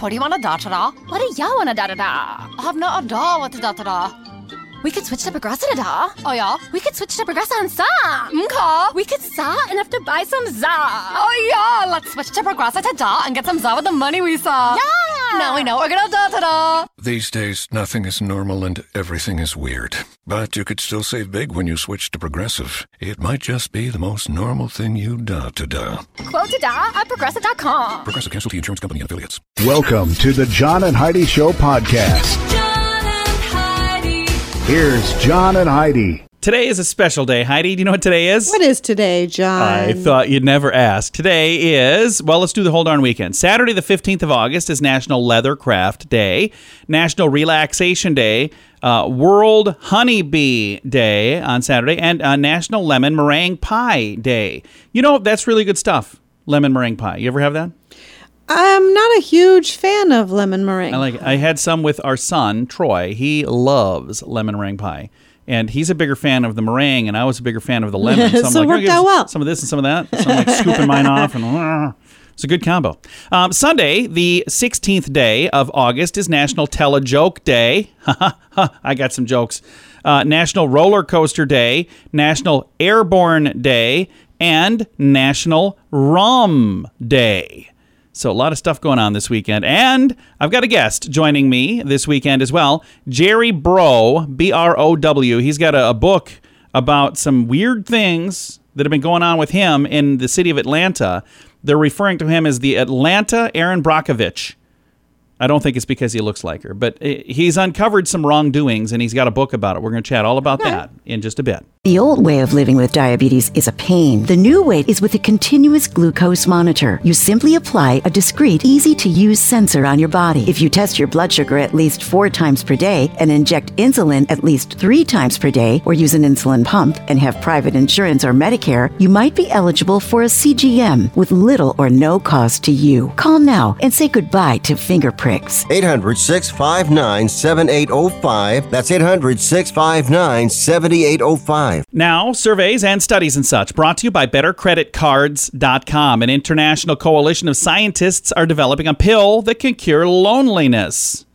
What do you want to da da da? What do y'all wanna da da da? I have no idea what to da da da. We could switch to Progressa da. Oh yeah? We could switch to Progressa and sa. Okay. We could sa and have to buy some za. Oh yeah, let's switch to Progressa to da and get some za with the money we saw. Yeah. Now we know we're gonna da da da. These days, nothing is normal and everything is weird. But you could still save big when you switch to Progressive. It might just be the most normal thing you da to da. Quote to da at Progressa.com. Progressive Casualty Insurance Company and affiliates. Welcome to the John and Heidi Show podcast. John and Heidi. Here's John and Heidi. Today is a special day. Heidi, do you know what today is? What is today, John? I thought you'd never ask. Today is, well, let's do the whole darn weekend. Saturday, the 15th of August, is National Leathercraft Day, National Relaxation Day, uh, World Honeybee Day on Saturday, and uh, National Lemon Meringue Pie Day. You know, that's really good stuff. Lemon meringue pie. You ever have that? I'm not a huge fan of lemon meringue. I like it. I had some with our son, Troy. He loves lemon meringue pie. And he's a bigger fan of the meringue, and I was a bigger fan of the lemon. I'm So "Oh, worked out well." Some of this and some of that. So I'm like scooping mine off, and uh, it's a good combo. Um, Sunday, the 16th day of August, is National Tell a Joke Day. I got some jokes. Uh, National Roller Coaster Day, National Airborne Day, and National Rum Day. So a lot of stuff going on this weekend. And I've got a guest joining me this weekend as well. Jerry Brow, B R O W. He's got a, a book about some weird things that have been going on with him in the city of Atlanta. They're referring to him as the Atlanta Erin Brockovich. I don't think it's because he looks like her, but he's uncovered some wrongdoings and he's got a book about it. We're going to chat all about that in just a bit. The old way of living with diabetes is a pain. The new way is with a continuous glucose monitor. You simply apply a discreet, easy to use sensor on your body. If you test your blood sugar at least four times per day and inject insulin at least three times per day, or use an insulin pump and have private insurance or Medicare, you might be eligible for a CGM with little or no cost to you. Call now and say goodbye to finger pricks. 800 659 7805. That's 800 659 7805. Now, surveys and studies and such brought to you by BetterCreditCards.com. An international coalition of scientists are developing a pill that can cure loneliness.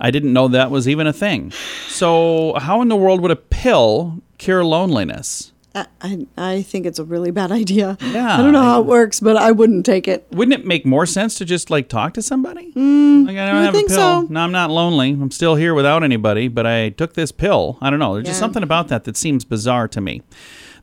I didn't know that was even a thing. So, how in the world would a pill cure loneliness? I, I, I think it's a really bad idea. Yeah, I don't know how it works, but I wouldn't take it. Wouldn't it make more sense to just like talk to somebody? Hmm, like, I don't I have think a pill. so. No, I'm not lonely. I'm still here without anybody, but I took this pill. I don't know. There's just something about that that seems bizarre to me.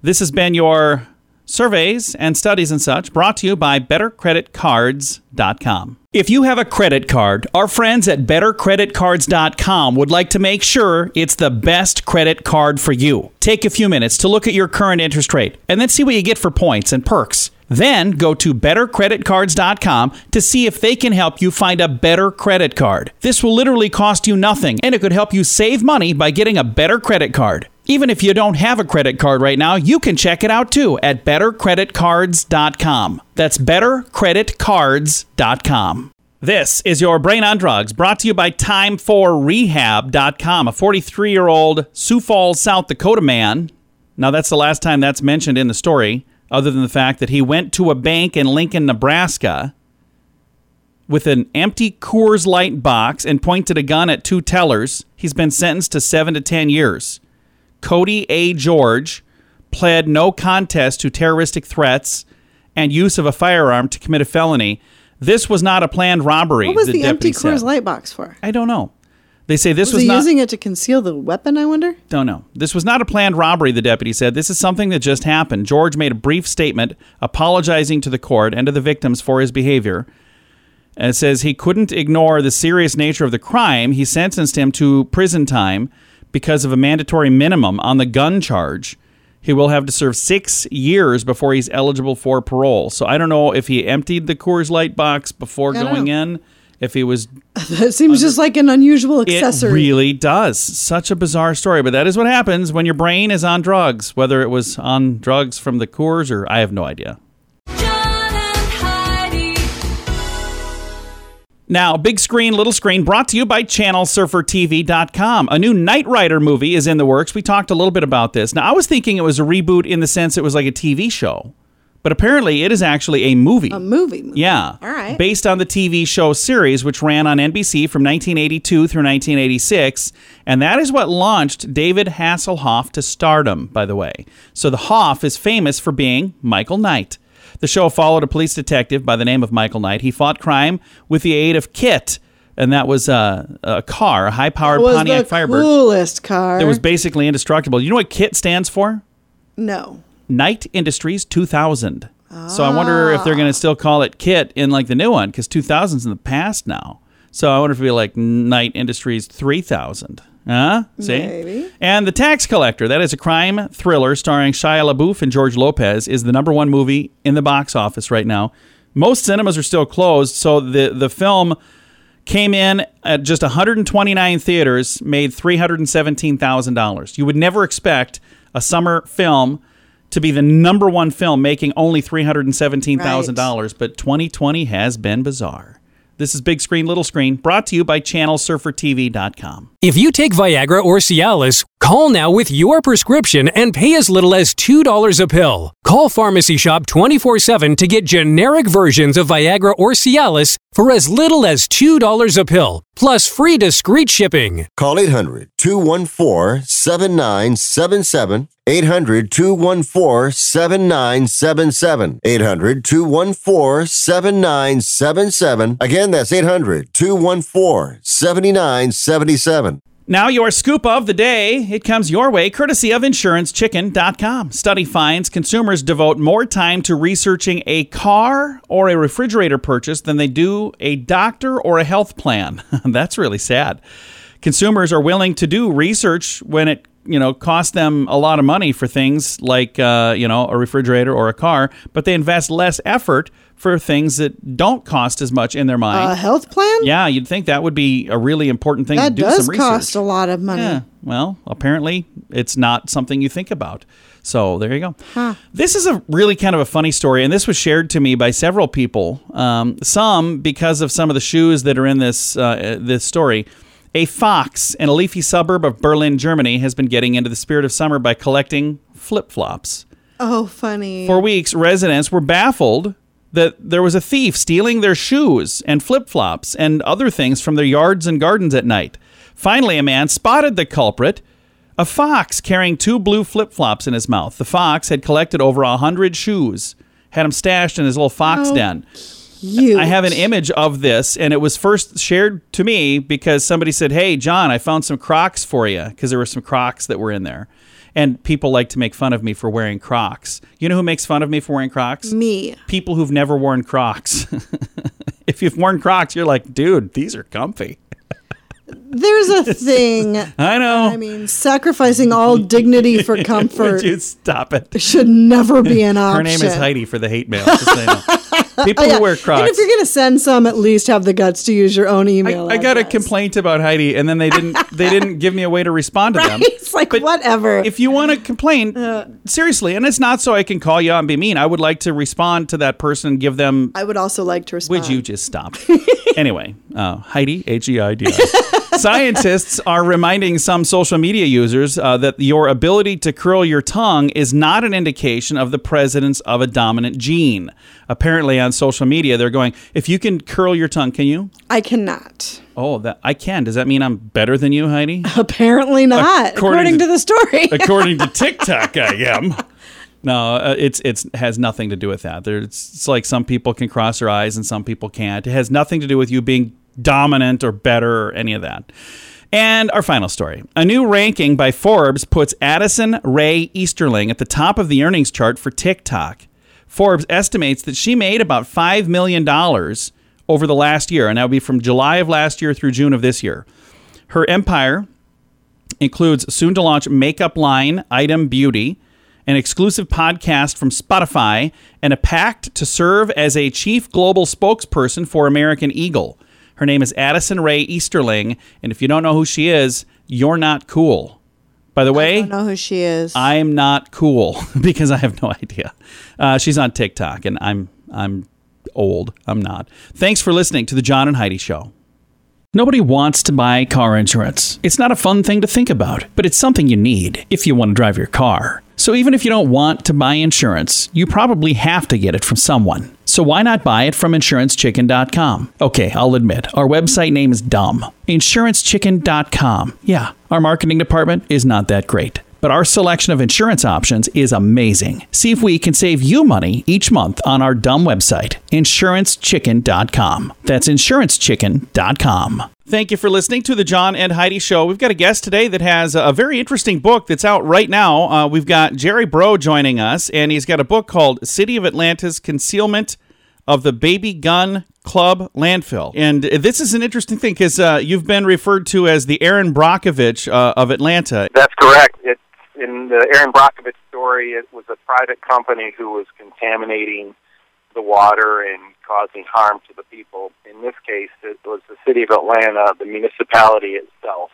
This has been your surveys and studies and such brought to you by bettercreditcards.com. If you have a credit card, our friends at bettercreditcards.com would like to make sure it's the best credit card for you. Take a few minutes to look at your current interest rate and then see what you get for points and perks. Then go to bettercreditcards.com to see if they can help you find a better credit card. This will literally cost you nothing and it could help you save money by getting a better credit card. Even if you don't have a credit card right now, you can check it out too at bettercreditcards.com. That's bettercreditcards.com. This is your Brain on Drugs brought to you by Time4Rehab.com. A 43 year old Sioux Falls, South Dakota man. Now, that's the last time that's mentioned in the story, other than the fact that he went to a bank in Lincoln, Nebraska with an empty Coors Light box and pointed a gun at two tellers. He's been sentenced to seven to 10 years. Cody A. George pled no contest to terroristic threats and use of a firearm to commit a felony. This was not a planned robbery. What was the, empty deputy Coors. Light box for? I don't know. They say this Was, was, he not. using it to conceal the weapon, I wonder? Don't know. This was not a planned robbery, the deputy said. This is something that just happened. George made a brief statement apologizing to the court and to the victims for his behavior. And it says he couldn't ignore the serious nature of the crime. He sentenced him to prison time because of a mandatory minimum on the gun charge. He will have to serve six years before he's eligible for parole. So I don't know if he emptied the Coors Light box before going know. in, if he was That seems just like an unusual accessory. it really does. Such a bizarre story, but that is what happens when your brain is on drugs, whether it was on drugs from the Coors or I have no idea. Now, big screen, little screen, brought to you by ChannelSurferTV.com. A new Knight Rider movie is in the works. We talked a little bit about this. Now, I was thinking it was a reboot in the sense it was like a TV show, but apparently, it is actually a movie. A movie. movie. Yeah. All right. Based on the TV show series, which ran on NBC from 1982 through 1986. And that is what launched David Hasselhoff to stardom, by the way. So the Hoff is famous for being Michael Knight. The show followed a police detective by the name of Michael Knight. He fought crime with the aid of KITT, and that was uh, a car, a high powered It was Pontiac the Firebird. coolest car. It was basically indestructible. You know what KITT stands for? no. Knight Industries 2000. So I wonder if they're going to still call it KITT in like the new one because 2000's in the past now. So I wonder if it'll be like Knight Industries 3000. Huh? See? Maybe. And The Tax Collector, that is a crime thriller starring Shia LaBeouf and George Lopez, is the number one movie in the box office right now. Most cinemas are still closed, so the, the film came in at just 129 theaters, made $317,000. You would never expect a summer film to be the number one film, making only $317,000, but 2020 has been bizarre. This is Big Screen, Little Screen, brought to you by ChannelSurferTV.com. If you take Viagra or Cialis, call now with your prescription and pay as little as $2 a pill. Call Pharmacy Shop 24 7 to get generic versions of Viagra or Cialis for as little as $2 a pill, plus free discreet shipping. Call 800 214 7977. 800 214 7977. 800 214 7977. Again, that's 800 214 7977. Now, your scoop of the day. It comes your way courtesy of InsuranceChicken.com. Study finds consumers devote more time to researching a car or a refrigerator purchase than they do a doctor or a health plan. That's really sad. Consumers are willing to do research when it you know costs them a lot of money for things like uh, you know a refrigerator or a car, but they invest less effort for things that don't cost as much in their mind. A health plan? yeah, you'd think that would be a really important thing That to do does some research. cost a lot of money. Yeah. Well, apparently it's not something you think about. So there you go. This is a really kind of a funny story, and this was shared to me by several people. Um, some because of some of the shoes that are in this uh, this story. A fox in a leafy suburb of Berlin, Germany, has been getting into the spirit of summer by collecting flip flops. Oh, funny. For weeks, residents were baffled that there was a thief stealing their shoes and flip flops and other things from their yards and gardens at night. Finally, a man spotted the culprit a fox carrying two blue flip flops in his mouth. The fox had collected over a hundred shoes, had them stashed in his little fox den. Cute. I have an image of this, and it was first shared to me because somebody said, Hey, John, I found some Crocs for you because there were some Crocs that were in there. And people like to make fun of me for wearing Crocs. You know who makes fun of me for wearing Crocs? Me. People who've never worn Crocs. if you've worn Crocs, you're like, dude, these are comfy. There's a thing. I know. I mean, sacrificing all dignity for comfort Would you stop it? There should never be an option. Her name is Heidi for the hate mail. People Yeah. who wear Crocs. And if you're going to send some, at least have the guts to use your own email. I, I got a complaint about Heidi, and then they didn't. They didn't give me a way to respond to them. It's like, But whatever. If you want to complain, uh, seriously, and it's not so I can call you out and be mean. I would like to respond to that person, give them. I would also like to respond. Would you just stop? anyway, uh, Heidi, H E I D I. Scientists are reminding some social media users uh, that your ability to curl your tongue is not an indication of the presence of a dominant gene. Apparently, on social media, they're going, if you can curl your tongue, can you? I cannot. Oh, that I can. Does that mean I'm better than you, Heidi? Apparently not, According according, to- to, the story. According to TikTok, I am. No, uh, it's it's has nothing to do with that. It's like some people can cross their eyes and some people can't. It has nothing to do with you being dominant or better or any of that. And our final story. A new ranking by Forbes puts Addison Rae Easterling at the top of the earnings chart for TikTok. Forbes estimates that she made about $5 million over the last year, and that would be from July of last year through June of this year. Her empire includes soon to launch makeup line Item Beauty, an exclusive podcast from Spotify, and a pact to serve as a chief global spokesperson for American Eagle. Her name is Addison Rae Easterling, and if you don't know who she is, you're not cool. By the way, I way, don't know who she is. I'm not cool because I have no idea. Uh, she's on TikTok, and I'm I'm old. I'm not. Thanks for listening to the John and Heidi Show. Nobody wants to buy car insurance. It's not a fun thing to think about, but it's something you need if you want to drive your car. So even if you don't want to buy insurance, you probably have to get it from someone. So why not buy it from insurancechicken.com? Okay, I'll admit, our website name is dumb. Insurancechicken.com. Yeah, our marketing department is not that great. But our selection of insurance options is amazing. See if we can save you money each month on our dumb website, insurancechicken.com. That's insurancechicken.com. Thank you for listening to the John and Heidi Show. We've got a guest today that has a very interesting book that's out right now. Uh, we've got Jerry Brow joining us, and he's got a book called City of Atlanta's Concealment of the Baby Gun Club landfill. And this is an interesting thing because uh, you've been referred to as the Erin Brockovich uh, of Atlanta. That's correct. It's in the Erin Brockovich story. It was a private company who was contaminating the water and causing harm to the people. In this case, it was the city of Atlanta, the municipality itself,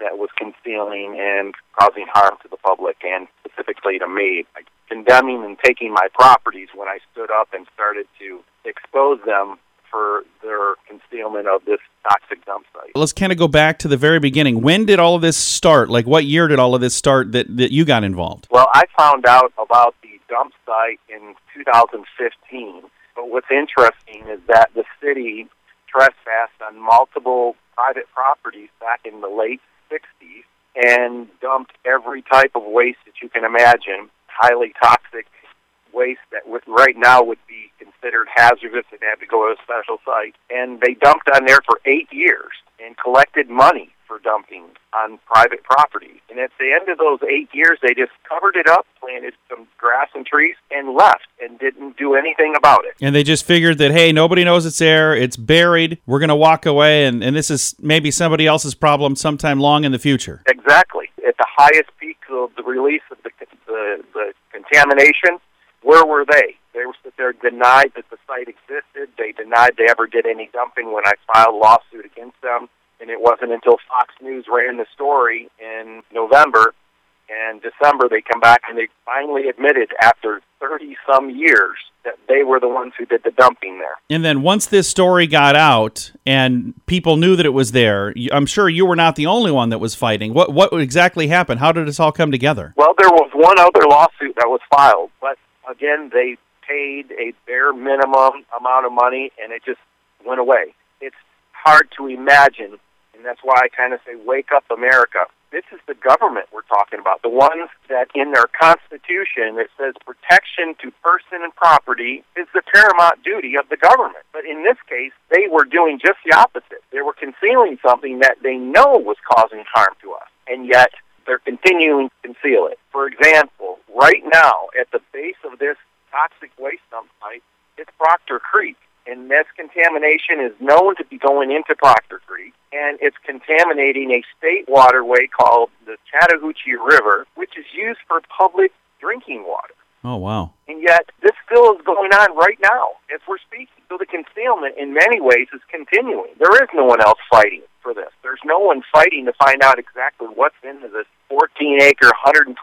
that was concealing and causing harm to the public and specifically to me. By condemning and taking my properties when I stood up and started to expose them for their concealment of this toxic dump site. Let's kind of go back to the very beginning. When did all of this start? Like, what year did all of this start that, that you got involved? Well, I found out about the dump site in 2015. But what's interesting is that the city trespassed on multiple private properties back in the late 60s and dumped every type of waste that you can imagine, highly toxic waste that would, right now would be considered hazardous and had to go to a special site. And they dumped on there for eight years and collected money for dumping on private property. And at the end of those eight years, they just covered it up, planted some grass and trees, and left and didn't do anything about it. And they just figured that, hey, nobody knows it's there, it's buried, we're going to walk away, and, and this is maybe somebody else's problem sometime long in the future. Exactly. At the highest peak of the release of the, the, the contamination, where were they? They were there denied that the site existed. They denied they ever did any dumping when I filed a lawsuit against them. And it wasn't until Fox News ran the story in November and December they come back and they finally admitted after 30 some years that they were the ones who did the dumping there. And then once this story got out and people knew that it was there, I'm sure you were not the only one that was fighting. What what exactly happened? How did this all come together? Well, there was one other lawsuit that was filed, but again, they paid a bare minimum amount of money and it just went away. It's hard to imagine, and that's why I kind of say, wake up, America. This is the government we're talking about, the ones that in their Constitution it says protection to person and property is the paramount duty of the government. But in this case, they were doing just the opposite. They were concealing something that they know was causing harm to us, and yet they're continuing to conceal it. For example, right now at the base of this toxic waste dump site, it's Proctor Creek. And this contamination is known to be going into Proctor Creek, and it's contaminating a state waterway called the Chattahoochee River, which is used for public drinking water. Oh, wow. And yet, this still is going on right now as we're speaking. So the concealment, in many ways, is continuing. There is no one else fighting for this. There's no one fighting to find out exactly what's into this 14 acre, 120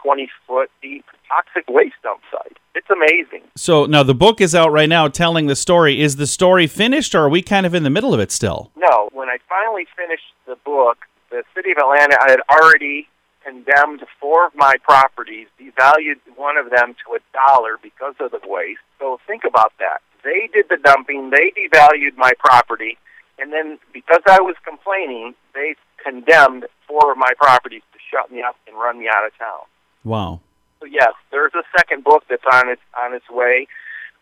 foot deep toxic waste dump site. It's amazing. So now the book is out right now telling the story. Is the story finished or are we kind of in the middle of it still? No. When I finally finished the book, the city of Atlanta had already condemned four of my properties, devalued one of them to a dollar because of the waste. So think about that. They did the dumping, they devalued my property, and then because I was complaining, they condemned four of my properties to shut me up and run me out of town. Wow. So yes, there's a second book that's on its on its way.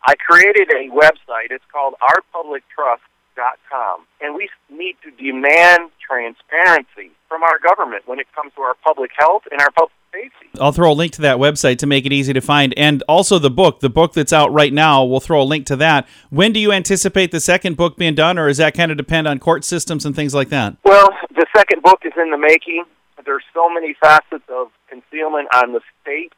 I created a website. It's called ourpublictrust.com, and we need to demand transparency from our government when it comes to our public health and our public safety. I'll throw a link to that website to make it easy to find, and also the book, the book that's out right now. We'll throw a link to that. When do you anticipate the second book being done, or does that kind of depend on court systems and things like that? Well, the second book is in the making. There's so many facets of concealment on the state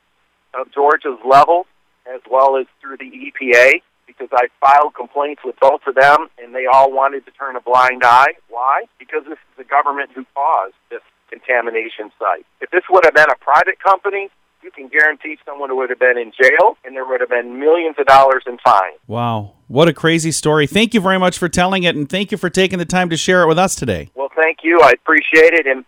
of Georgia's level, as well as through the EPA, because I filed complaints with both of them, and they all wanted to turn a blind eye. Why? Because this is the government who caused this contamination site. If this would have been a private company, you can guarantee someone would have been in jail and there would have been millions of dollars in fines. Wow. What a crazy story. Thank you very much for telling it and thank you for taking the time to share it with us today. Well, thank you. I appreciate it. And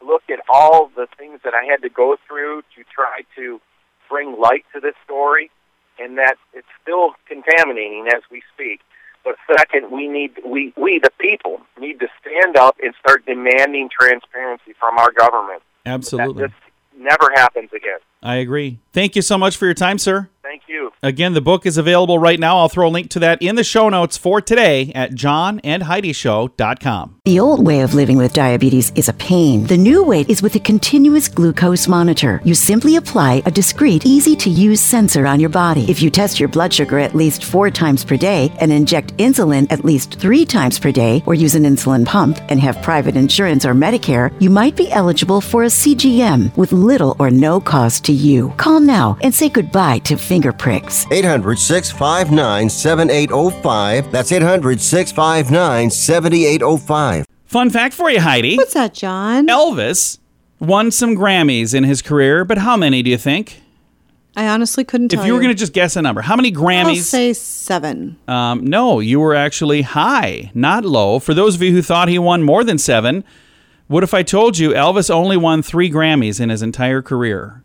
look at all the things that I had to go through to try to bring light to this story, and that it's still contaminating as we speak. But second, we need we we the people need to stand up and start demanding transparency from our government. Absolutely. That this never happens again. I agree. Thank you so much for your time, sir. Thank you. Again, the book is available right now. I'll throw a link to that in the show notes for today at johnandheidishow.com. The old way of living with diabetes is a pain. The new way is with a continuous glucose monitor. You simply apply a discreet, easy to use sensor on your body. If you test your blood sugar at least four times per day and inject insulin at least three times per day, or use an insulin pump and have private insurance or Medicare, you might be eligible for a CGM with little or no cost to you. Call now and say goodbye to finger pricks. 800 659 7805. That's 800 659 7805. Fun fact for you, Heidi. What's that, John? Elvis won some Grammys in his career, but how many do you think? I honestly couldn't tell If you were going to just guess a number, how many Grammys? I'll say seven. Um, no, you were actually high, not low. For those of you who thought he won more than seven, what if I told you Elvis only won three Grammys in his entire career?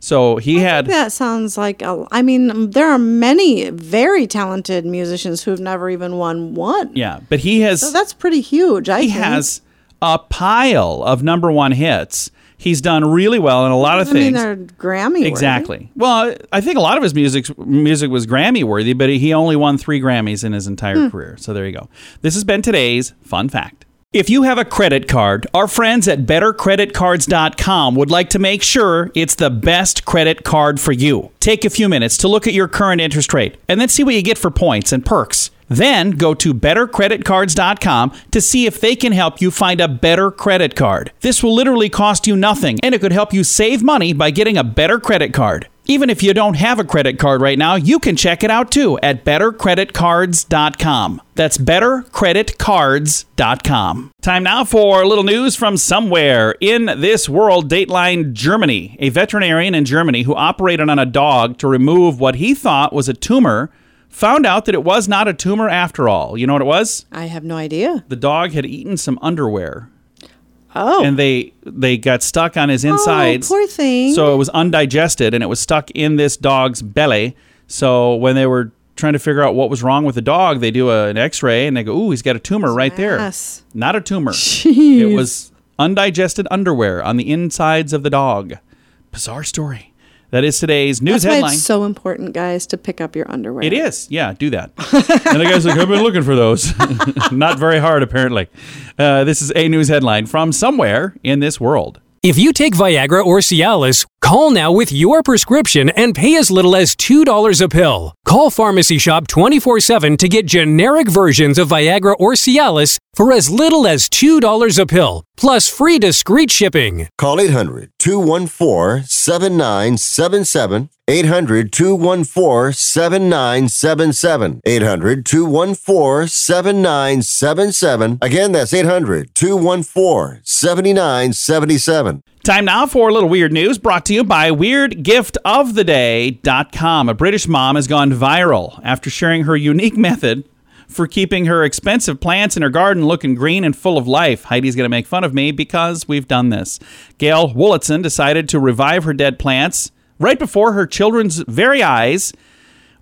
So he had. That sounds like a. I mean, there are many very talented musicians who have never even won one. Yeah, but he has. So that's pretty huge. I he think. has a pile of number one hits. He's done really well in a lot of I mean, things. they're Grammy. Worthy. Exactly. Well, I think a lot of his music music was Grammy worthy, but he only won three Grammys in his entire Hmm. career. So there you go. This has been today's fun fact. If you have a credit card, our friends at bettercreditcards.com would like to make sure it's the best credit card for you. Take a few minutes to look at your current interest rate and then see what you get for points and perks. Then go to bettercreditcards.com to see if they can help you find a better credit card. This will literally cost you nothing and it could help you save money by getting a better credit card. Even if you don't have a credit card right now, you can check it out too at bettercreditcards.com. That's bettercreditcards.com. Time now for a little news from somewhere in this world Dateline Germany. A veterinarian in Germany who operated on a dog to remove what he thought was a tumor found out that it was not a tumor after all. You know what it was? I have no idea. The dog had eaten some underwear Oh. and they they got stuck on his oh, insides. Oh, poor thing. So it was undigested and it was stuck in this dog's belly. So when they were trying to figure out what was wrong with the dog, they do a, an X-ray and they go, "Ooh, he's got a tumor right there." mess. Not a tumor. Jeez. It was undigested underwear on the insides of the dog. Bizarre story. That is today's news That's why headline. it's so important, guys, to pick up your underwear. It is. Yeah, do that. and the guy's like, I've been looking for those. Not very hard, apparently. Uh, this is a news headline from somewhere in this world. If you take Viagra or Cialis, call now with your prescription and pay as little as $2 a pill. Call Pharmacy Shop 24 7 to get generic versions of Viagra or Cialis for as little as $2 a pill, plus free discreet shipping. Call 800 214 7977. 800 214 7977. 800 214 7977. Again, that's 800 214 7977. Time now for a little weird news brought to you by WeirdGiftOfTheDay.com. A British mom has gone viral after sharing her unique method for keeping her expensive plants in her garden looking green and full of life. Heidi's going to make fun of me because we've done this. Gail Wolitson decided to revive her dead plants right before her children's very eyes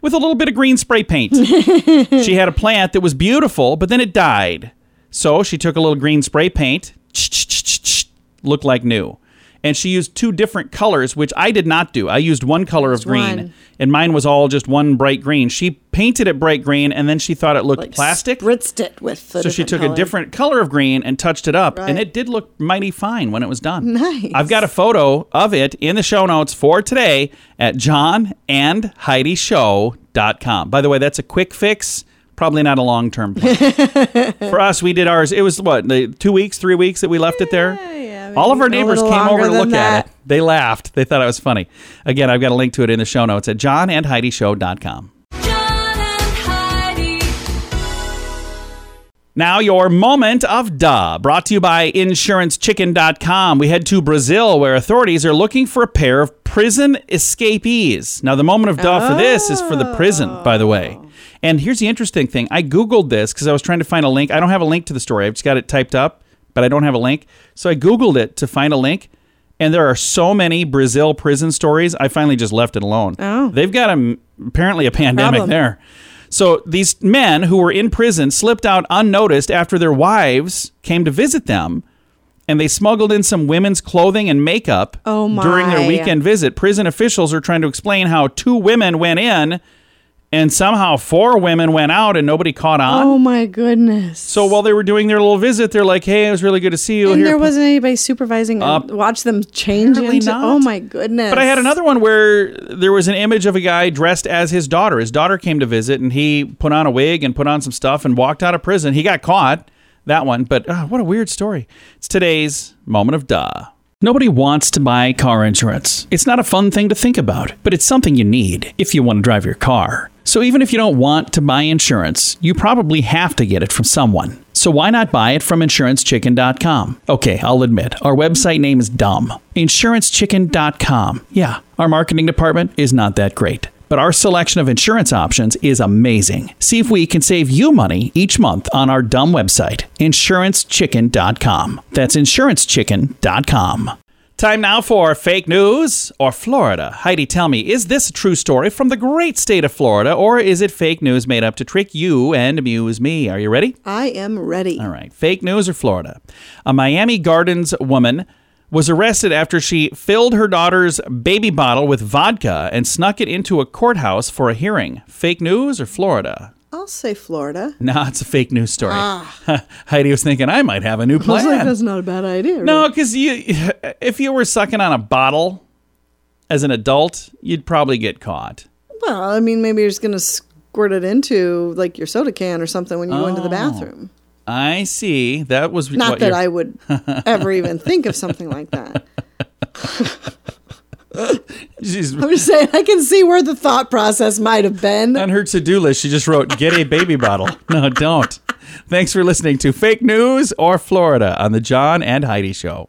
with a little bit of green spray paint. she had a plant that was beautiful, but then it died. So she took a little green spray paint, looked like new. And she used two different colors, which I did not do. I used one color of green, one. and mine was all just one bright green. She painted it bright green, and then she thought it looked Like plastic. Spritzed it with the So she took color. a different color of green and touched it up, and it did look mighty fine when it was done. Nice. I've got a photo of it in the show notes for today at johnandheidishow.com. By the way, that's a quick fix, probably not a long term plan. for us, we did ours. It was what, two weeks, three weeks that we left it there? All of our neighbors came over to look than at it. They laughed. They thought it was funny. Again, I've got a link to it in the show notes at johnandheidishow.com. Now, your moment of duh, brought to you by InsuranceChicken.com. We head to Brazil, where authorities are looking for a pair of prison escapees. Now, the moment of duh for this is for the prison, by the way. And here's the interesting thing I Googled this because I was trying to find a link. I don't have a link to the story, I've just got it typed up, but I don't have a link. So I Googled it to find a link, And there are so many Brazil prison stories. I finally just left it alone. Oh. They've got a, apparently a pandemic Problem. there. So these men who were in prison slipped out unnoticed after their wives came to visit them and they smuggled in some women's clothing and makeup Oh, during their weekend visit. Prison officials are trying to explain how two women went in and somehow four women went out and nobody caught on. Oh my goodness. So while they were doing their little visit, they're like, "Hey, it was really good to see you." and Here, there wasn't anybody supervising Uh, watch them change into. not. Oh my goodness. But I had another one where there was an image of a guy dressed as his daughter. His daughter came to visit, and he put on a wig and put on some stuff and walked out of prison. He got caught. That one, but uh, what a weird story. It's today's moment of duh. Nobody wants to buy car insurance. It's not a fun thing to think about, but it's something you need if you want to drive your car. So even if you don't want to buy insurance, you probably have to get it from someone. So why not buy it from insurancechicken.com? Okay, I'll admit, our website name is dumb. Insurancechicken.com. Yeah, our marketing department is not that great. But our selection of insurance options is amazing. See if we can save you money each month on our dumb website, insurancechicken.com. That's insurancechicken.com. Time now for fake news or Florida. Heidi, tell me, is this a true story from the great state of Florida, or is it fake news made up to trick you and amuse me? Are you ready? I am ready. All right. Fake news or Florida? A Miami Gardens woman was arrested after she filled her daughter's baby bottle with vodka and snuck it into a courthouse for a hearing. Fake news or Florida? I'll say Florida. No, it's a fake news story. Ah. Heidi was thinking I might have a new I was like, plan. that's not a bad idea. No, because you, if you were sucking on a bottle as an adult, you'd probably get caught. Well, I mean, maybe you're just gonna squirt it into like your soda can or something when you go into the Oh. bathroom. I see. That was Not what that I would ever even think of something like that. She's I'm just saying, I can see where the thought process might have been. on her to-do list. She just wrote, "Get a baby bottle." No, don't. Thanks for listening to Fake News or Florida on the John and Heidi Show.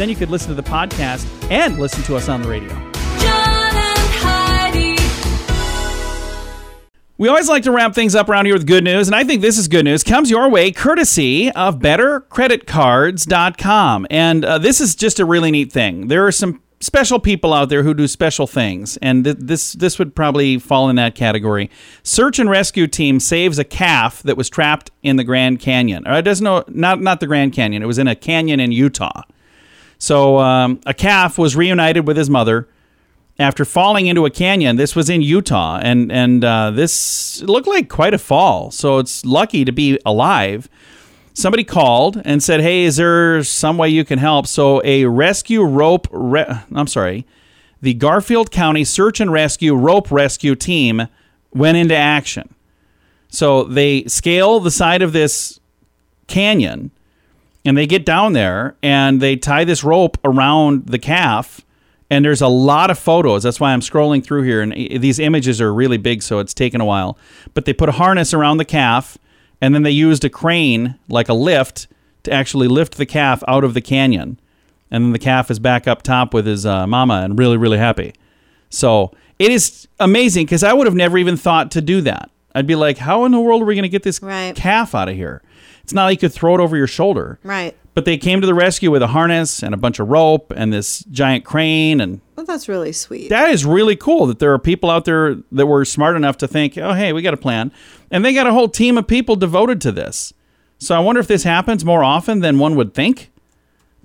Then you could listen to the podcast and listen to us on the radio. We always like to wrap things up around here with good news, and I think this is good news. Comes your way courtesy of BetterCreditCards.com. And uh, this is just a really neat thing. There are some special people out there who do special things, and th- this this would probably fall in that category. Search and rescue team saves a calf that was trapped in the Grand Canyon. Or it doesn't know not not the Grand Canyon. It was in a canyon in Utah. So um, a calf was reunited with his mother after falling into a canyon. This was in Utah, and and uh, this looked like quite a fall. So it's lucky to be alive. Somebody called and said, "Hey, is there some way you can help?" So a rescue rope. Re- I'm sorry, the Garfield County Search and Rescue Rope Rescue Team went into action. So they scale the side of this canyon and they get down there and they tie this rope around the calf. And there's a lot of photos. That's why i'm scrolling through here. And these images are really big so it's taken a while. But they put a harness around the calf and then they used a crane like a lift to actually lift the calf out of the canyon. And then the calf is back up top with his uh, mama and really really happy. So it is amazing because i would have never even thought to do that i'd be like how in the world are we going to get this Right. calf out of here it's not like you could throw it over your shoulder Right. but they came to the rescue with a harness and a bunch of rope and this giant crane. And Well, that's really sweet. that is really cool that there are people out there that were smart enough to think, oh, hey, we got a plan. And they got a whole team of people devoted to this. So I wonder if this happens more often than one would think.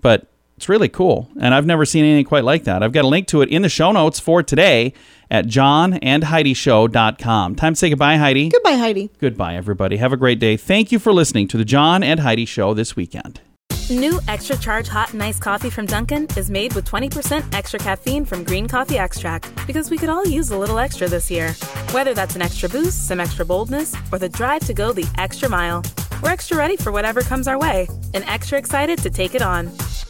But it's really cool. And I've never seen anything quite like that. I've got a link to it in the show notes for today at johnandheidishow.com. Time to say goodbye, Heidi. Goodbye, Heidi. Goodbye, everybody. Have a great day. Thank you for listening to the John and Heidi Show this weekend. New extra charge hot and iced coffee from Dunkin' is made with 20% extra caffeine from green coffee extract because we could all use a little extra this year. Whether that's an extra boost, some extra boldness, or the drive to go the extra mile, we're extra ready for whatever comes our way and extra excited to take it on.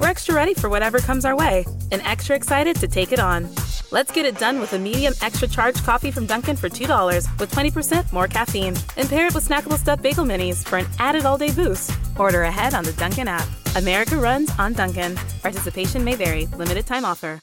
we're extra ready for whatever comes our way and extra excited to take it on. Let's get it done with a medium extra charge coffee from Dunkin' for $2 with 20% more caffeine. And pair it with snackable stuffed bagel minis for an added all day boost. Order ahead on the Dunkin' app. America runs on Dunkin'. Participation may vary. Limited time offer.